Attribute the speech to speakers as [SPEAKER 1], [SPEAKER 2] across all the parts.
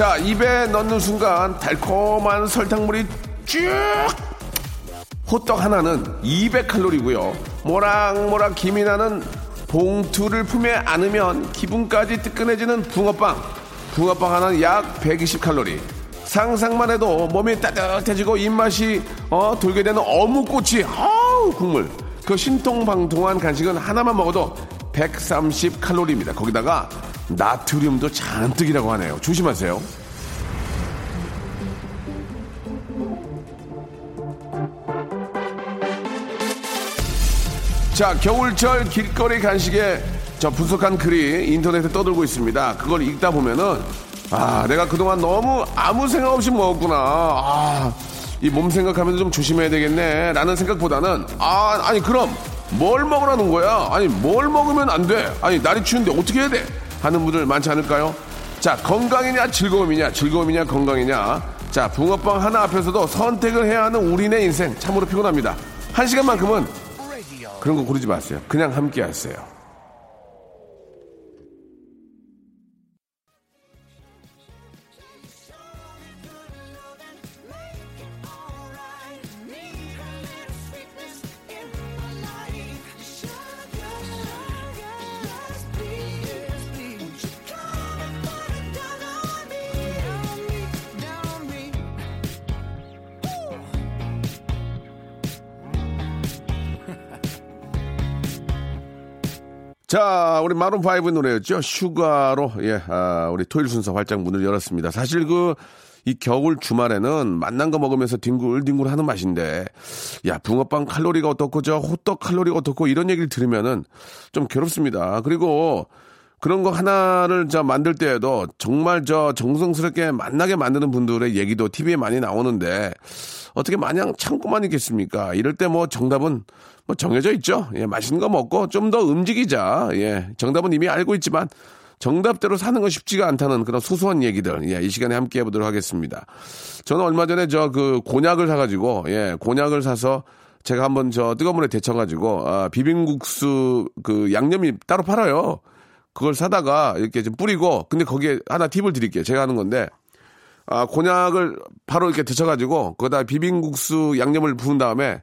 [SPEAKER 1] 자 입에 넣는 순간 달콤한 설탕물이 쭉 호떡 하나는 200칼로리고요 모락모락 김이 나는 봉투를 품에 안으면 기분까지 뜨끈해지는 붕어빵 붕어빵 하나는 약 120칼로리. 상상만 해도 몸이 따뜻해지고 입맛이 어, 돌게 되는 어묵꼬치, 아우 국물. 그 신통방통한 간식은 하나만 먹어도 130칼로리입니다. 거기다가 나트륨도 잔뜩이라고 하네요. 조심하세요. 자, 겨울철 길거리 간식에 저 분석한 글이 인터넷에 떠들고 있습니다. 그걸 읽다 보면은 아, 내가 그동안 너무 아무 생각 없이 먹었구나. 아, 이 몸 생각하면서 좀 조심해야 되겠네. 라는 생각보다는 아, 아니 그럼 뭘 먹으라는 거야? 아니 뭘 먹으면 안 돼? 아니 날이 추운데 어떻게 해야 돼? 하는 분들 많지 않을까요? 자, 건강이냐 즐거움이냐 즐거움이냐 건강이냐 자, 붕어빵 하나 앞에서도 선택을 해야 하는 우리네 인생 참으로 피곤합니다. 한 시간만큼은 그런 거 고르지 마세요. 그냥 함께 하세요. 자, 우리 마룬 파이브 노래였죠. Sugar로 예, 아, 우리 토요일 순서 활짝 문을 열었습니다. 사실 그 이 겨울 주말에는 맛난 거 먹으면서 뒹굴뒹굴 하는 맛인데, 야, 붕어빵 칼로리가 어떻고, 저 호떡 칼로리가 어떻고, 이런 얘기를 들으면은 좀 괴롭습니다. 그리고 그런 거 하나를 저 만들 때에도 정말 저 정성스럽게 맛나게 만드는 분들의 얘기도 TV에 많이 나오는데, 어떻게 마냥 참고만 있겠습니까? 이럴 때 뭐 정답은 뭐 정해져 있죠. 예, 맛있는 거 먹고 좀 더 움직이자. 예, 정답은 이미 알고 있지만 정답대로 사는 건 쉽지가 않다는 그런 소소한 얘기들. 예, 이 시간에 함께 해보도록 하겠습니다. 저는 얼마 전에 저 그 곤약을 사가지고, 예, 곤약을 사서 제가 한번 저 뜨거운 물에 데쳐가지고, 아, 비빔국수 그 양념이 따로 팔아요. 그걸 사다가 이렇게 좀 뿌리고, 근데 거기에 하나 팁을 드릴게요. 제가 하는 건데, 아, 곤약을 바로 이렇게 데쳐가지고, 거기다 비빔국수 양념을 부은 다음에,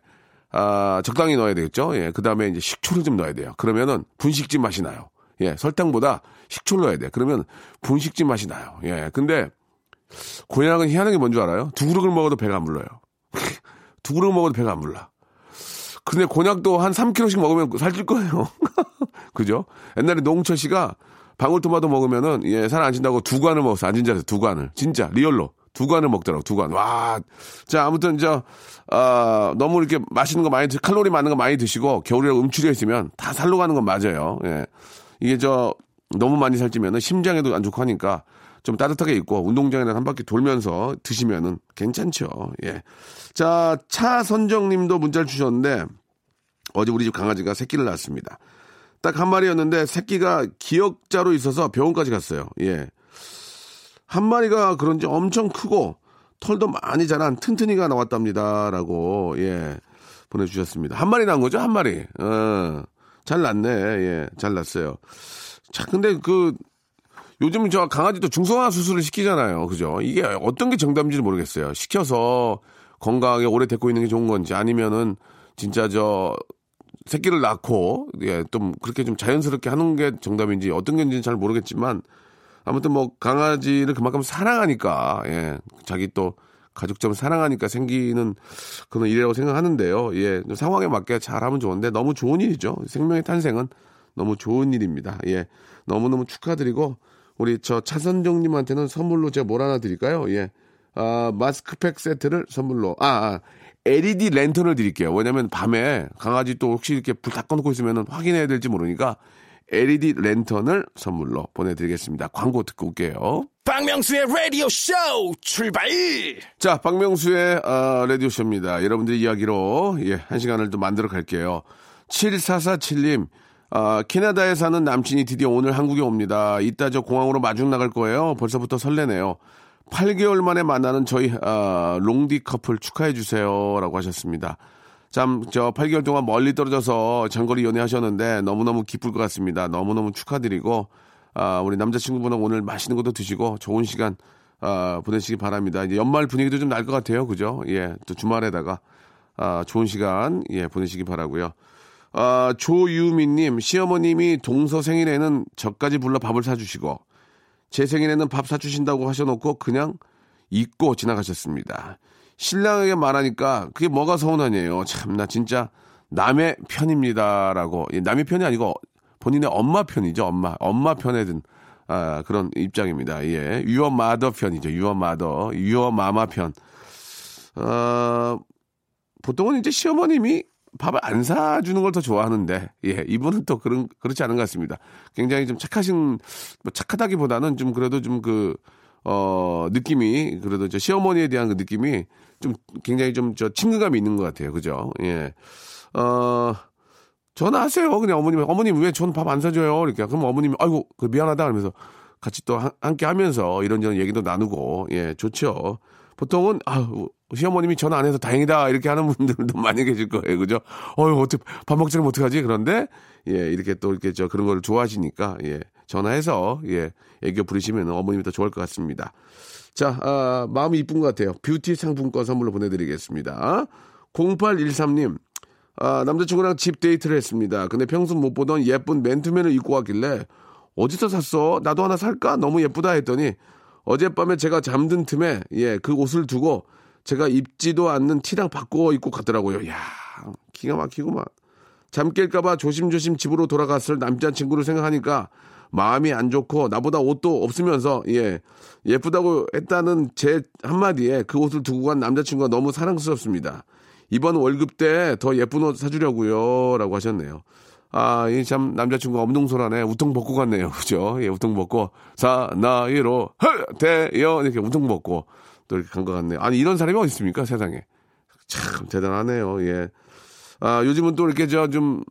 [SPEAKER 1] 아, 적당히 넣어야 되겠죠. 예, 그 다음에 이제 식초를 좀 넣어야 돼요. 그러면은 분식집 맛이 나요. 예, 설탕보다 식초를 넣어야 돼. 그러면 분식집 맛이 나요. 예, 근데 곤약은 희한한 게 뭔 줄 알아요? 두 그릇을 먹어도 배가 안 불러요. 두 그릇 먹어도 배가 안 불러. 근데 곤약도 한 3kg씩 먹으면 살찔 거예요. 그죠? 옛날에 노홍철 씨가 방울토마토 먹으면은 예, 살 안 찐다고 두 관을 먹었어. 앉은 자리에서 두 관을. 진짜 real로. 두 관을 먹더라고, 두 관. 와. 자, 아무튼, 저, 아, 너무 이렇게 맛있는 거 많이, 드, 칼로리 많은 거 많이 드시고, 겨울에 음출해 있으면 다 살로 가는 건 맞아요. 예. 이게 저, 너무 많이 살찌면은 심장에도 안 좋고 하니까 좀 따뜻하게 입고 운동장에다 한 바퀴 돌면서 드시면은 괜찮죠. 예. 자, 차선정 님도 문자를 주셨는데, 어제 우리 집 강아지가 새끼를 낳았습니다. 딱 한 마리였는데 새끼가 기역자로 있어서 병원까지 갔어요. 예. 한 마리가 그런지 엄청 크고 털도 많이 자란 튼튼이가 나왔답니다. 라고, 예, 보내주셨습니다. 한 마리 난 거죠? 한 마리. 어, 잘 났네. 예, 잘 났어요. 자, 근데 그, 요즘 저 강아지도 중성화 수술을 시키잖아요. 그죠? 이게 어떤 게 정답인지 모르겠어요. 시켜서 건강하게 오래 데리고 있는 게 좋은 건지 아니면은 진짜 저 새끼를 낳고, 예, 좀 그렇게 좀 자연스럽게 하는 게 정답인지 어떤 건지는 잘 모르겠지만 아무튼 뭐 강아지를 그만큼 사랑하니까 예 자기 또 가족처럼 사랑하니까 생기는 그런 일이라고 생각하는데요. 예 상황에 맞게 잘하면 좋은데 너무 좋은 일이죠. 생명의 탄생은 너무 좋은 일입니다. 예 너무 너무 축하드리고 우리 저 차선정님한테는 선물로 제가 뭘 하나 드릴까요? 예 아, 마스크팩 세트를 선물로 아, 아 LED 랜턴을 드릴게요. 왜냐면 밤에 강아지 또 혹시 이렇게 불 다 꺼놓고 있으면 확인해야 될지 모르니까 LED 랜턴을 선물로 보내드리겠습니다. 광고 듣고 올게요.
[SPEAKER 2] 박명수의 라디오 쇼 출발!
[SPEAKER 1] 자, 박명수의 어, 라디오 쇼입니다. 여러분들의 이야기로 예, 한 시간을 또 만들어 갈게요. 7447님, 아, 캐나다에 사는 남친이 드디어 오늘 한국에 옵니다. 이따 저 공항으로 마중 나갈 거예요. 벌써부터 설레네요. 8개월 만에 만나는 저희 아, 롱디 커플 축하해 주세요라고 하셨습니다. 참 저 8개월 동안 멀리 떨어져서 장거리 연애하셨는데 너무너무 기쁠 것 같습니다. 너무너무 축하드리고 아, 우리 남자친구분은 오늘 맛있는 것도 드시고 좋은 시간 아, 보내시기 바랍니다. 이제 연말 분위기도 좀 날 것 같아요. 그죠? 예. 또 주말에다가 아, 좋은 시간 예, 보내시기 바라고요. 아, 조유미님, 시어머님이 동서 생일에는 저까지 불러 밥을 사주시고, 제 생일에는 밥 사주신다고 하셔놓고 그냥 잊고 지나가셨습니다. 신랑에게 말하니까 그게 뭐가 서운하네요. 참, 나 진짜 남의 편입니다라고. 남의 편이 아니고 본인의 엄마 편이죠. 엄마. 엄마 편에 든, 아, 그런 입장입니다. 예. 유어 마더 편이죠. 유어 마더. 유어 마마 편. 어, 보통은 이제 시어머님이 밥을 안 사주는 걸 더 좋아하는데, 예, 이분은 또 그런, 그렇지 않은 것 같습니다. 굉장히 좀 착하신, 뭐 착하다기보다는 좀 그래도 좀 그, 어, 느낌이, 그래도 저 시어머니에 대한 그 느낌이 좀 굉장히 좀 저 친근감이 있는 것 같아요. 그죠? 예. 어, 전화하세요. 그냥 어머님, 어머님 왜 전 밥 안 사줘요? 이렇게. 그럼 어머님이, 아이고, 그 미안하다. 그러면서 같이 또 하, 함께 하면서 이런저런 얘기도 나누고, 예, 좋죠. 보통은, 아, 시어머님이 전화 안 해서 다행이다. 이렇게 하는 분들도 많이 계실 거예요. 그죠? 어휴, 어떻게, 밥 먹지 면 어떡하지? 그런데, 예, 이렇게 또 이렇게 저 그런 걸 좋아하시니까, 예, 전화해서, 예, 애교 부리시면 어머님이 더 좋을 것 같습니다. 자, 아, 마음이 이쁜 것 같아요. 뷰티 상품권 선물로 보내드리겠습니다. 0813님, 아, 남자친구랑 집 데이트를 했습니다. 근데 평소 못 보던 예쁜 맨투맨을 입고 왔길래, 어디서 샀어? 나도 하나 살까? 너무 예쁘다 했더니, 어젯밤에 제가 잠든 틈에, 예, 그 옷을 두고, 제가 입지도 않는 티랑 바꿔 입고 갔더라고요. 야 기가 막히구만. 잠 깰까봐 조심조심 집으로 돌아갔을 남자친구를 생각하니까 마음이 안 좋고 나보다 옷도 없으면서 예 예쁘다고 했다는 제 한마디에 그 옷을 두고 간 남자친구가 너무 사랑스럽습니다. 이번 월급 때 더 예쁜 옷 사주려고요라고 하셨네요. 아, 이 참 남자친구가 엄동설하네. 우통 벗고 갔네요. 그죠? 예, 우통 벗고 사나이로 헐 대여 이렇게 우통 벗고 또 이렇게 간 것 같네요. 아니, 이런 사람이 어디 있습니까? 세상에. 참 대단하네요. 예. 아, 요즘은 또 이렇게 저 좀,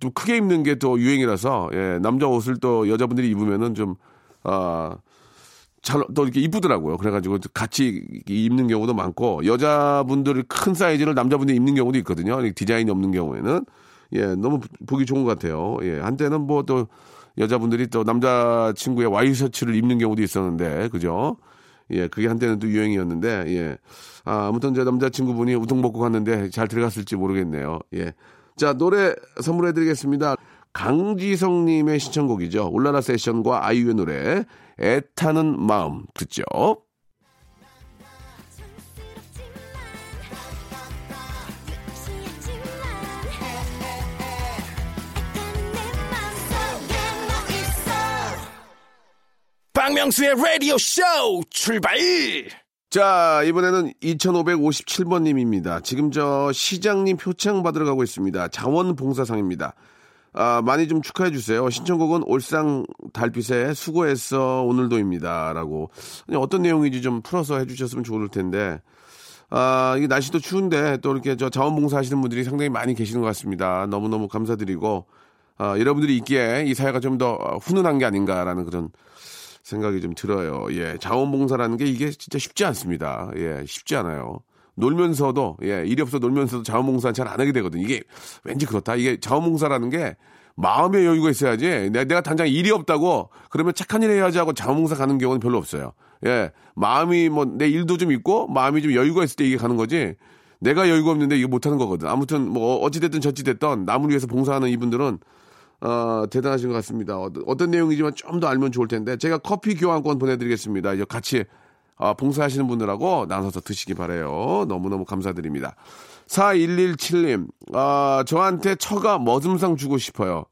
[SPEAKER 1] 좀 크게 입는 게또 유행이라서, 예, 남자 옷을 또 여자분들이 입으면은 좀, 아, 잘, 또 이렇게 이쁘더라고요. 그래가지고 같이 입는 경우도 많고, 여자분들 큰 사이즈를 남자분들이 입는 경우도 있거든요. 디자인이 없는 경우에는. 예, 너무 보기 좋은 것 같아요. 예, 한때는 뭐 또 여자분들이 또 남자 친구의 와이셔츠를 입는 경우도 있었는데, 그죠? 예, 그게 한때는 또 유행이었는데, 예. 아, 아무튼 제 남자 친구분이 우통 먹고 갔는데 잘 들어갔을지 모르겠네요. 예. 자, 노래 선물해드리겠습니다. 강지성님의 신청곡이죠. 울라라 세션과 아이유의 노래, 애타는 마음, 듣죠.
[SPEAKER 2] 박명수의 라디오 쇼 출발!
[SPEAKER 1] 자, 이번에는 2557번님입니다. 지금 저 시장님 표창 받으러 가고 있습니다. 자원봉사상입니다. 아, 많이 좀 축하해 주세요. 신청곡은 올상 달빛에 수고했어 오늘도입니다. 라고. 어떤 내용인지 좀 풀어서 해 주셨으면 좋을 텐데. 아, 이게 날씨도 추운데 또 이렇게 저 자원봉사 하시는 분들이 상당히 많이 계시는 것 같습니다. 너무너무 감사드리고, 아, 여러분들이 있기에 이 사회가 좀 더 훈훈한 게 아닌가라는 그런 생각이 좀 들어요. 예, 자원봉사라는 게 이게 진짜 쉽지 않습니다. 예, 쉽지 않아요. 놀면서도 예, 일이 없어 놀면서도 자원봉사는 잘 안 하게 되거든요. 이게 왠지 그렇다. 이게 자원봉사라는 게 마음의 여유가 있어야지. 내가, 내가 당장 일이 없다고 그러면 착한 일 해야지 하고 자원봉사 가는 경우는 별로 없어요. 예, 마음이 뭐 내 일도 좀 있고 마음이 좀 여유가 있을 때 이게 가는 거지. 내가 여유가 없는데 이거 못 하는 거거든. 아무튼 뭐 어찌 됐든 저찌 됐든 남을 위해서 봉사하는 이분들은 어, 대단하신 것 같습니다. 어떤 내용이지만 좀 더 알면 좋을 텐데 제가 커피 교환권 보내드리겠습니다. 이제 같이 어, 봉사하시는 분들하고 나눠서 드시기 바래요. 너무너무 감사드립니다. 4117님, 아, 저한테 처가 머슴상 주고 싶어요.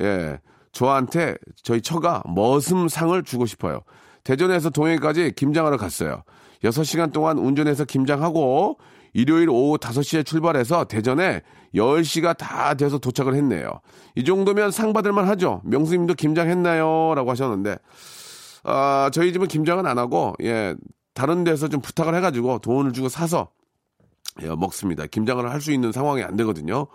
[SPEAKER 1] 예. 저한테 저희 처가 머슴상을 주고 싶어요. 대전에서 동해까지 김장하러 갔어요. 6시간 동안 운전해서 김장하고 일요일 오후 5시에 출발해서 대전에 10시가 다 돼서 도착을 했네요. 이 정도면 상 받을만 하죠. 명수님도 김장했나요? 라고 하셨는데, 아, 저희 집은 김장은 안 하고, 예, 다른 데서 좀 부탁을 해가지고 돈을 주고 사서 예, 먹습니다. 김장을 할 수 있는 상황이 안 되거든요.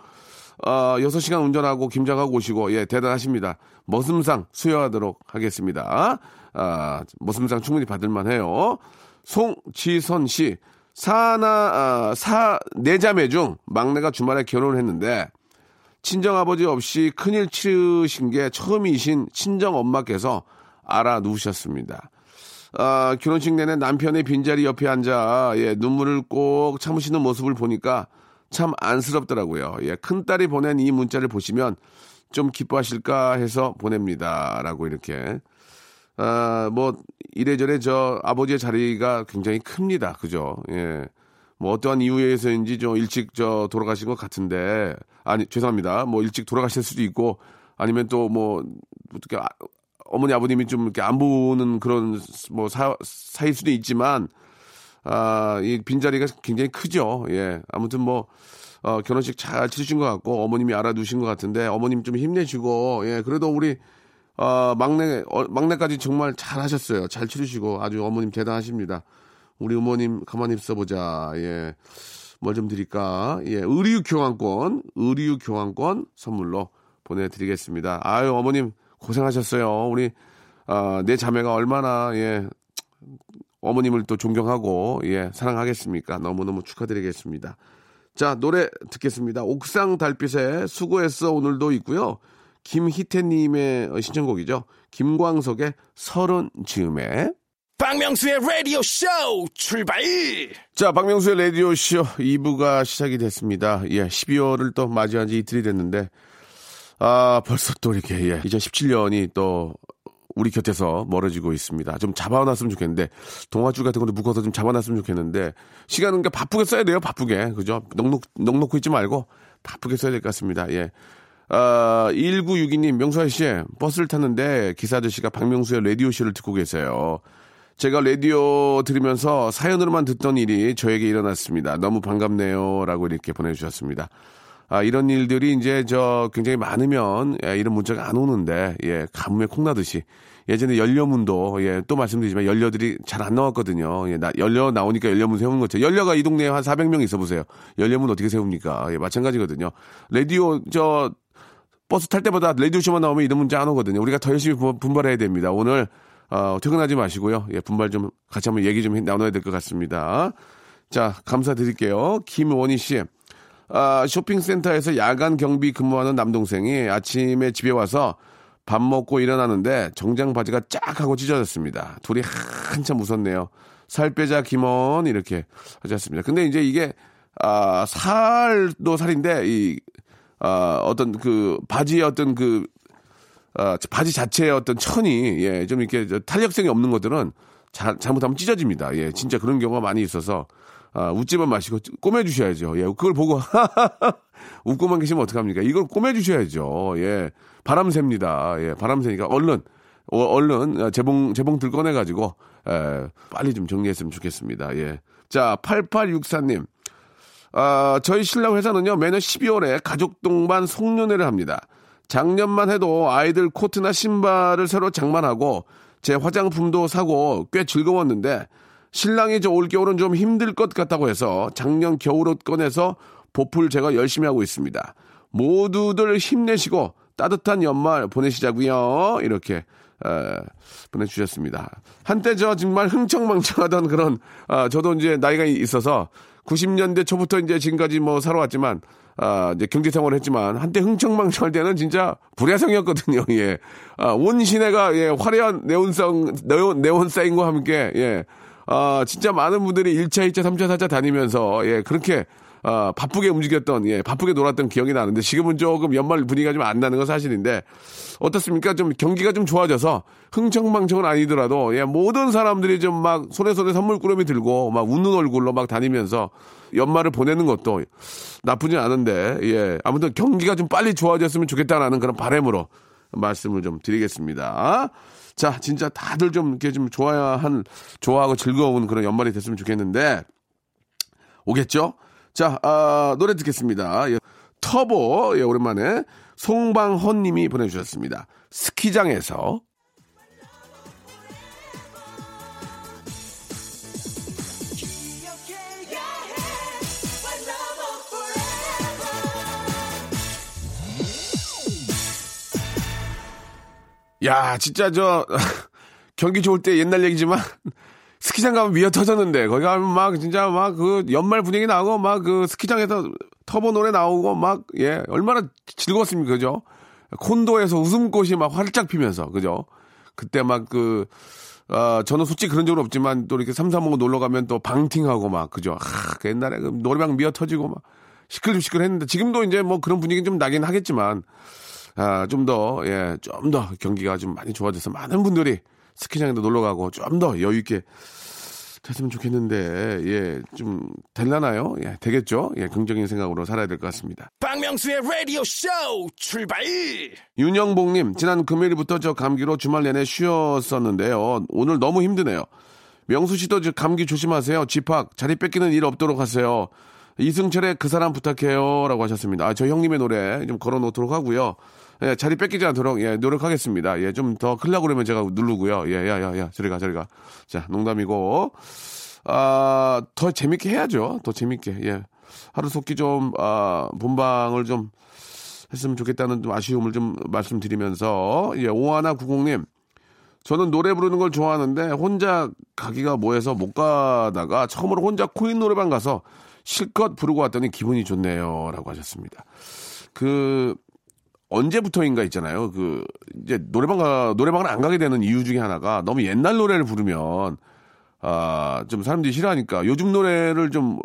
[SPEAKER 1] 어, 6시간 운전하고 김장하고 오시고, 예, 대단하십니다. 머슴상 수여하도록 하겠습니다. 아, 머슴상 충분히 받을만 해요. 송지선 씨, 사나, 아, 사, 네 자매 중 막내가 주말에 결혼을 했는데, 친정아버지 없이 큰일 치르신 게 처음이신 친정엄마께서 알아 누우셨습니다. 아, 결혼식 내내 남편의 빈자리 옆에 앉아, 예, 눈물을 꼭 참으시는 모습을 보니까 참 안쓰럽더라고요. 예, 큰딸이 보낸 이 문자를 보시면 좀 기뻐하실까 해서 보냅니다. 라고 이렇게. 아, 뭐, 이래저래 저 아버지의 자리가 굉장히 큽니다. 그죠? 예. 뭐 어떠한 이유에서인지 좀 일찍 저 돌아가신 것 같은데, 아니, 죄송합니다. 뭐 일찍 돌아가실 수도 있고, 아니면 또 뭐, 어떻게, 아, 어머니 아버님이 좀 이렇게 안 보는 그런 뭐 사, 사일 수도 있지만, 아, 이 빈자리가 굉장히 크죠. 예. 아무튼 뭐, 어, 결혼식 잘 치르신 것 같고, 어머님이 알아두신 것 같은데, 어머님 좀 힘내시고, 예. 그래도 우리, 어, 막내, 어, 막내까지 정말 잘 하셨어요. 잘 치르시고, 아주 어머님 대단하십니다. 우리 어머님 가만히 있어보자. 예. 뭘 좀 드릴까? 예. 의류 교환권, 의류 교환권 선물로 보내드리겠습니다. 아유, 어머님 고생하셨어요. 우리, 아, 내 자매가 얼마나, 예. 어머님을 또 존경하고, 예, 사랑하겠습니까? 너무너무 축하드리겠습니다. 자, 노래 듣겠습니다. 옥상 달빛에 수고했어 오늘도 있고요. 김희태님의 신청곡이죠. 김광석의 서른 즈음에.
[SPEAKER 2] 박명수의 라디오 쇼 출발!
[SPEAKER 1] 자, 박명수의 라디오 쇼 2부가 시작이 됐습니다. 예, 12월을 또 맞이한 지 이틀이 됐는데, 아, 벌써 또 이렇게, 예, 2017년이 또 우리 곁에서 멀어지고 있습니다. 좀 잡아놨으면 좋겠는데, 동화줄 같은 것도 묶어서 좀 잡아놨으면 좋겠는데, 시간은 그러니까 바쁘게 써야 돼요, 바쁘게. 그죠? 넉넉, 넉넉고 있지 말고, 바쁘게 써야 될 것 같습니다. 예. 아, 1962님, 명수아 씨, 버스를 탔는데 기사 아저씨가 박명수의 라디오쇼를 듣고 계세요. 제가 라디오 들으면서 사연으로만 듣던 일이 저에게 일어났습니다. 너무 반갑네요. 라고 이렇게 보내주셨습니다. 아, 이런 일들이 이제 저 굉장히 많으면 예, 이런 문자가 안 오는데, 예, 가뭄에 콩나듯이. 예전에 연료문도, 예, 또 말씀드리지만 연료들이 잘 안 나왔거든요. 예, 나, 연료 나오니까 연료문 세우는 거죠. 연료가 이 동네에 한 400명 있어 보세요. 연료문 어떻게 세웁니까? 예, 마찬가지거든요. 라디오, 저, 버스 탈 때마다 라디오쇼만 나오면 이런 문제 안 오거든요. 우리가 더 열심히 분- 분발해야 됩니다. 오늘 어, 퇴근하지 마시고요. 예, 분발 좀 같이 한번 얘기 좀 해- 나눠야 될 것 같습니다. 자, 감사드릴게요. 김원희 씨. 아, 쇼핑센터에서 야간 경비 근무하는 남동생이 아침에 집에 와서 밥 먹고 일어나는데 정장 바지가 쫙 하고 찢어졌습니다. 둘이 한참 웃었네요. 살 빼자 김원 이렇게 하셨습니다. 근데 이제 이게 아, 살도 살인데 이 아, 어떤 그 바지의 어떤 그 아, 바지 자체의 어떤 천이 예, 좀 이렇게 저 탄력성이 없는 것들은 자, 잘못하면 찢어집니다. 예, 진짜 그런 경우가 많이 있어서 아, 웃지만 마시고 꼬매 주셔야죠. 예, 그걸 보고 웃고만 계시면 어떡합니까? 이걸 꼬매 주셔야죠. 예. 바람 셉니다. 예, 바람 새니까 얼른 어, 얼른 재봉 재봉들 꺼내 가지고 에, 빨리 좀 정리했으면 좋겠습니다. 예. 자, 8864님. 아, 저희 신랑 회사는요, 매년 12월에 가족 동반 송년회를 합니다. 작년만 해도 아이들 코트나 신발을 새로 장만하고 제 화장품도 사고 꽤 즐거웠는데 신랑이 저 올겨울은 좀 힘들 것 같다고 해서 작년 겨울옷 꺼내서 보풀 제가 열심히 하고 있습니다. 모두들 힘내시고 따뜻한 연말 보내시자고요. 이렇게 에, 보내주셨습니다. 한때 저 정말 흥청망청하던 그런 아, 저도 이제 나이가 있어서 90년대 초부터 이제 지금까지 뭐 살아왔지만 아, 이제 경제 생활을 했지만 한때 흥청망청할 때는 진짜 불야성이었거든요. 예. 아, 온 시내가 예, 화려한 네온성 네온 네온 사인과 함께 예. 아, 진짜 많은 분들이 1차, 2차, 3차, 4차 다니면서 예, 그렇게 아, 바쁘게 움직였던, 예, 바쁘게 놀았던 기억이 나는데 지금은 조금 연말 분위기가 좀 안 나는 건 사실인데 어떻습니까? 좀 경기가 좀 좋아져서 흥청망청은 아니더라도 예, 모든 사람들이 좀 막 손에 손에 선물 꾸러미 들고 막 웃는 얼굴로 막 다니면서 연말을 보내는 것도 나쁘지 않은데 예, 아무튼 경기가 좀 빨리 좋아졌으면 좋겠다라는 그런 바람으로 말씀을 좀 드리겠습니다. 자, 진짜 다들 좀 이렇게 좀 좋아야 한, 좋아하고 즐거운 그런 연말이 됐으면 좋겠는데, 오겠죠? 자, 아, 노래 듣겠습니다. 예, 터보, 예, 오랜만에 송방헌 님이 보내주셨습니다. 스키장에서. 야, 진짜 저, 경기 좋을 때 옛날 얘기지만, 스키장 가면 미어 터졌는데, 거기 가면 막, 진짜 막 그 연말 분위기 나고, 막 그 스키장에서 터보 노래 나오고, 막, 예, 얼마나 즐거웠습니까, 그죠? 콘도에서 웃음꽃이 막 활짝 피면서, 그죠? 그때 막 그, 아, 저는 솔직히 그런 적은 없지만, 또 이렇게 삼삼오고 놀러 가면 또 방팅하고 막, 그죠? 아, 그 옛날에 그 노래방 미어 터지고 막, 시끌시끌 했는데, 지금도 이제 뭐 그런 분위기 좀 나긴 하겠지만, 아, 좀 더, 예, 좀 더 경기가 좀 많이 좋아져서 많은 분들이 스키장에도 놀러 가고 좀 더 여유 있게 됐으면 좋겠는데, 예, 좀, 될라나요? 예, 되겠죠? 예, 긍정적인 생각으로 살아야 될 것 같습니다.
[SPEAKER 2] 박명수의 라디오 쇼 출발!
[SPEAKER 1] 윤영복님, 지난 금요일부터 저 감기로 주말 내내 쉬었었는데요. 오늘 너무 힘드네요. 명수 씨도 저 감기 조심하세요. 집합, 자리 뺏기는 일 없도록 하세요. 이승철의 그 사람 부탁해요. 라고 하셨습니다. 아, 저 형님의 노래 좀 걸어 놓도록 하고요. 예, 자리 뺏기지 않도록, 예, 노력하겠습니다. 예, 좀 더 클라고 그러면 제가 누르고요. 예, 야, 야, 야, 저리 가, 저리 가. 자, 농담이고. 아, 더 재밌게 해야죠. 더 재밌게, 예. 하루 속기 좀, 아, 본방을 좀 했으면 좋겠다는 좀 아쉬움을 좀 말씀드리면서, 예, 오하나 구공님. 저는 노래 부르는 걸 좋아하는데 혼자 가기가 뭐해서 못 가다가 처음으로 혼자 코인 노래방 가서 실컷 부르고 왔더니 기분이 좋네요. 라고 하셨습니다. 그, 언제부터인가 있잖아요. 그, 이제 노래방 가, 노래방을 안 가게 되는 이유 중에 하나가 너무 옛날 노래를 부르면, 아, 좀 사람들이 싫어하니까 요즘 노래를 좀,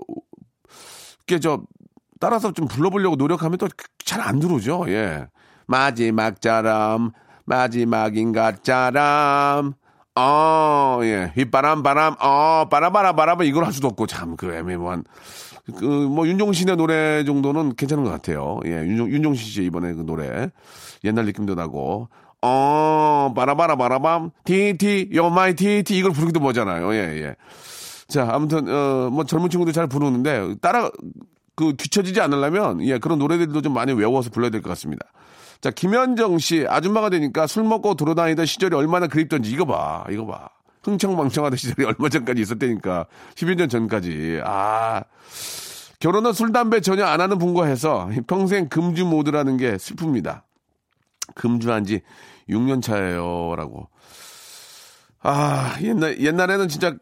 [SPEAKER 1] 이렇게 저, 따라서 좀 불러보려고 노력하면 또 잘 안 들어오죠. 예. 마지막처럼, 마지막인가처럼, 어, 예. 휘파람, 바람, 어, 바라바라, 바라바 이걸 할 수도 없고, 참, 그 애매모한. 그, 뭐, 윤종신의 노래 정도는 괜찮은 것 같아요. 예, 윤종, 윤종신 씨 이번에 그 노래. 옛날 느낌도 나고. 어, 바라바라, 바라밤, TT, yo my TT, 이걸 부르기도 뭐잖아요. 예, 예. 자, 아무튼, 어, 뭐 젊은 친구들 잘 부르는데, 따라, 그, 뒤처지지 않으려면, 예, 그런 노래들도 좀 많이 외워서 불러야 될 것 같습니다. 자, 김현정 씨, 아줌마가 되니까 술 먹고 돌아다니던 시절이 얼마나 그립던지, 이거 봐, 이거 봐. 흥청망청하던 시절이 얼마 전까지 있었다니까. 10여 년 전까지. 아. 결혼은 술, 담배 전혀 안 하는 분과 해서 평생 금주 모드라는 게 슬픕니다. 금주한 지 6년 차예요. 라고. 아, 옛날, 옛날에는 진짜,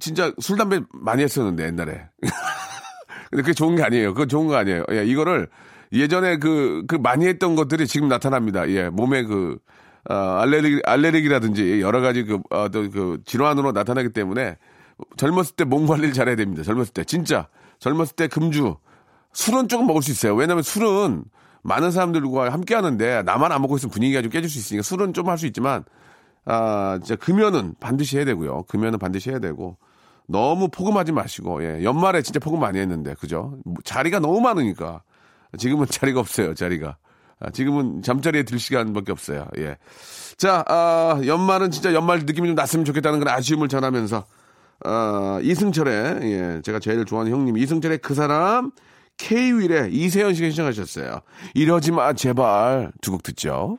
[SPEAKER 1] 진짜 술, 담배 많이 했었는데, 옛날에. 근데 그게 좋은 게 아니에요. 그거 좋은 거 아니에요. 예, 이거를 예전에 그, 그 많이 했던 것들이 지금 나타납니다. 예, 몸에 그, 어, 알레르기, 알레르기라든지 여러 가지 그, 어, 그 질환으로 나타나기 때문에 젊었을 때 몸 관리를 잘해야 됩니다. 젊었을 때. 진짜. 젊었을 때 금주. 술은 조금 먹을 수 있어요. 왜냐면 술은 많은 사람들과 함께 하는데 나만 안 먹고 있으면 분위기가 좀 깨질 수 있으니까 술은 좀 할 수 있지만 아, 진짜 금연은 반드시 해야 되고요. 금연은 반드시 해야 되고 너무 포금하지 마시고 예. 연말에 진짜 포금 많이 했는데 그죠? 자리가 너무 많으니까 지금은 자리가 없어요. 자리가. 아, 지금은 잠자리에 들 시간밖에 없어요. 예. 자, 아, 연말은 진짜 연말 느낌이 좀 났으면 좋겠다는 그런 아쉬움을 전하면서 아, 이승철의 예, 제가 제일 좋아하는 형님 이승철의 그 사람 K-윌의 이세현 씨가 신청하셨어요. 이러지 마 제발 두 곡 듣죠.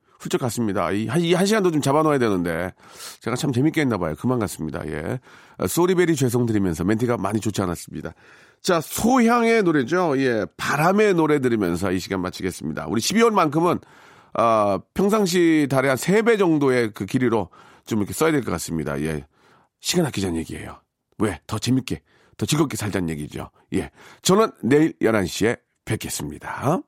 [SPEAKER 1] 훌쩍 갔습니다. 이, 한, 이 한 시간도 좀 잡아놓아야 되는데, 제가 참 재밌게 했나 봐요. 그만 갔습니다. 예. 아, 소리베리 죄송드리면서 멘트가 많이 좋지 않았습니다. 자, 소향의 노래죠. 예. 바람의 노래 들으면서 이 시간 마치겠습니다. 우리 12월만큼은, 아, 평상시 달에 한 3배 정도의 그 길이로 좀 이렇게 써야 될 것 같습니다. 예. 시간 아끼자는 얘기예요. 왜? 더 재밌게, 더 즐겁게 살자는 얘기죠. 예. 저는 내일 11시에 뵙겠습니다.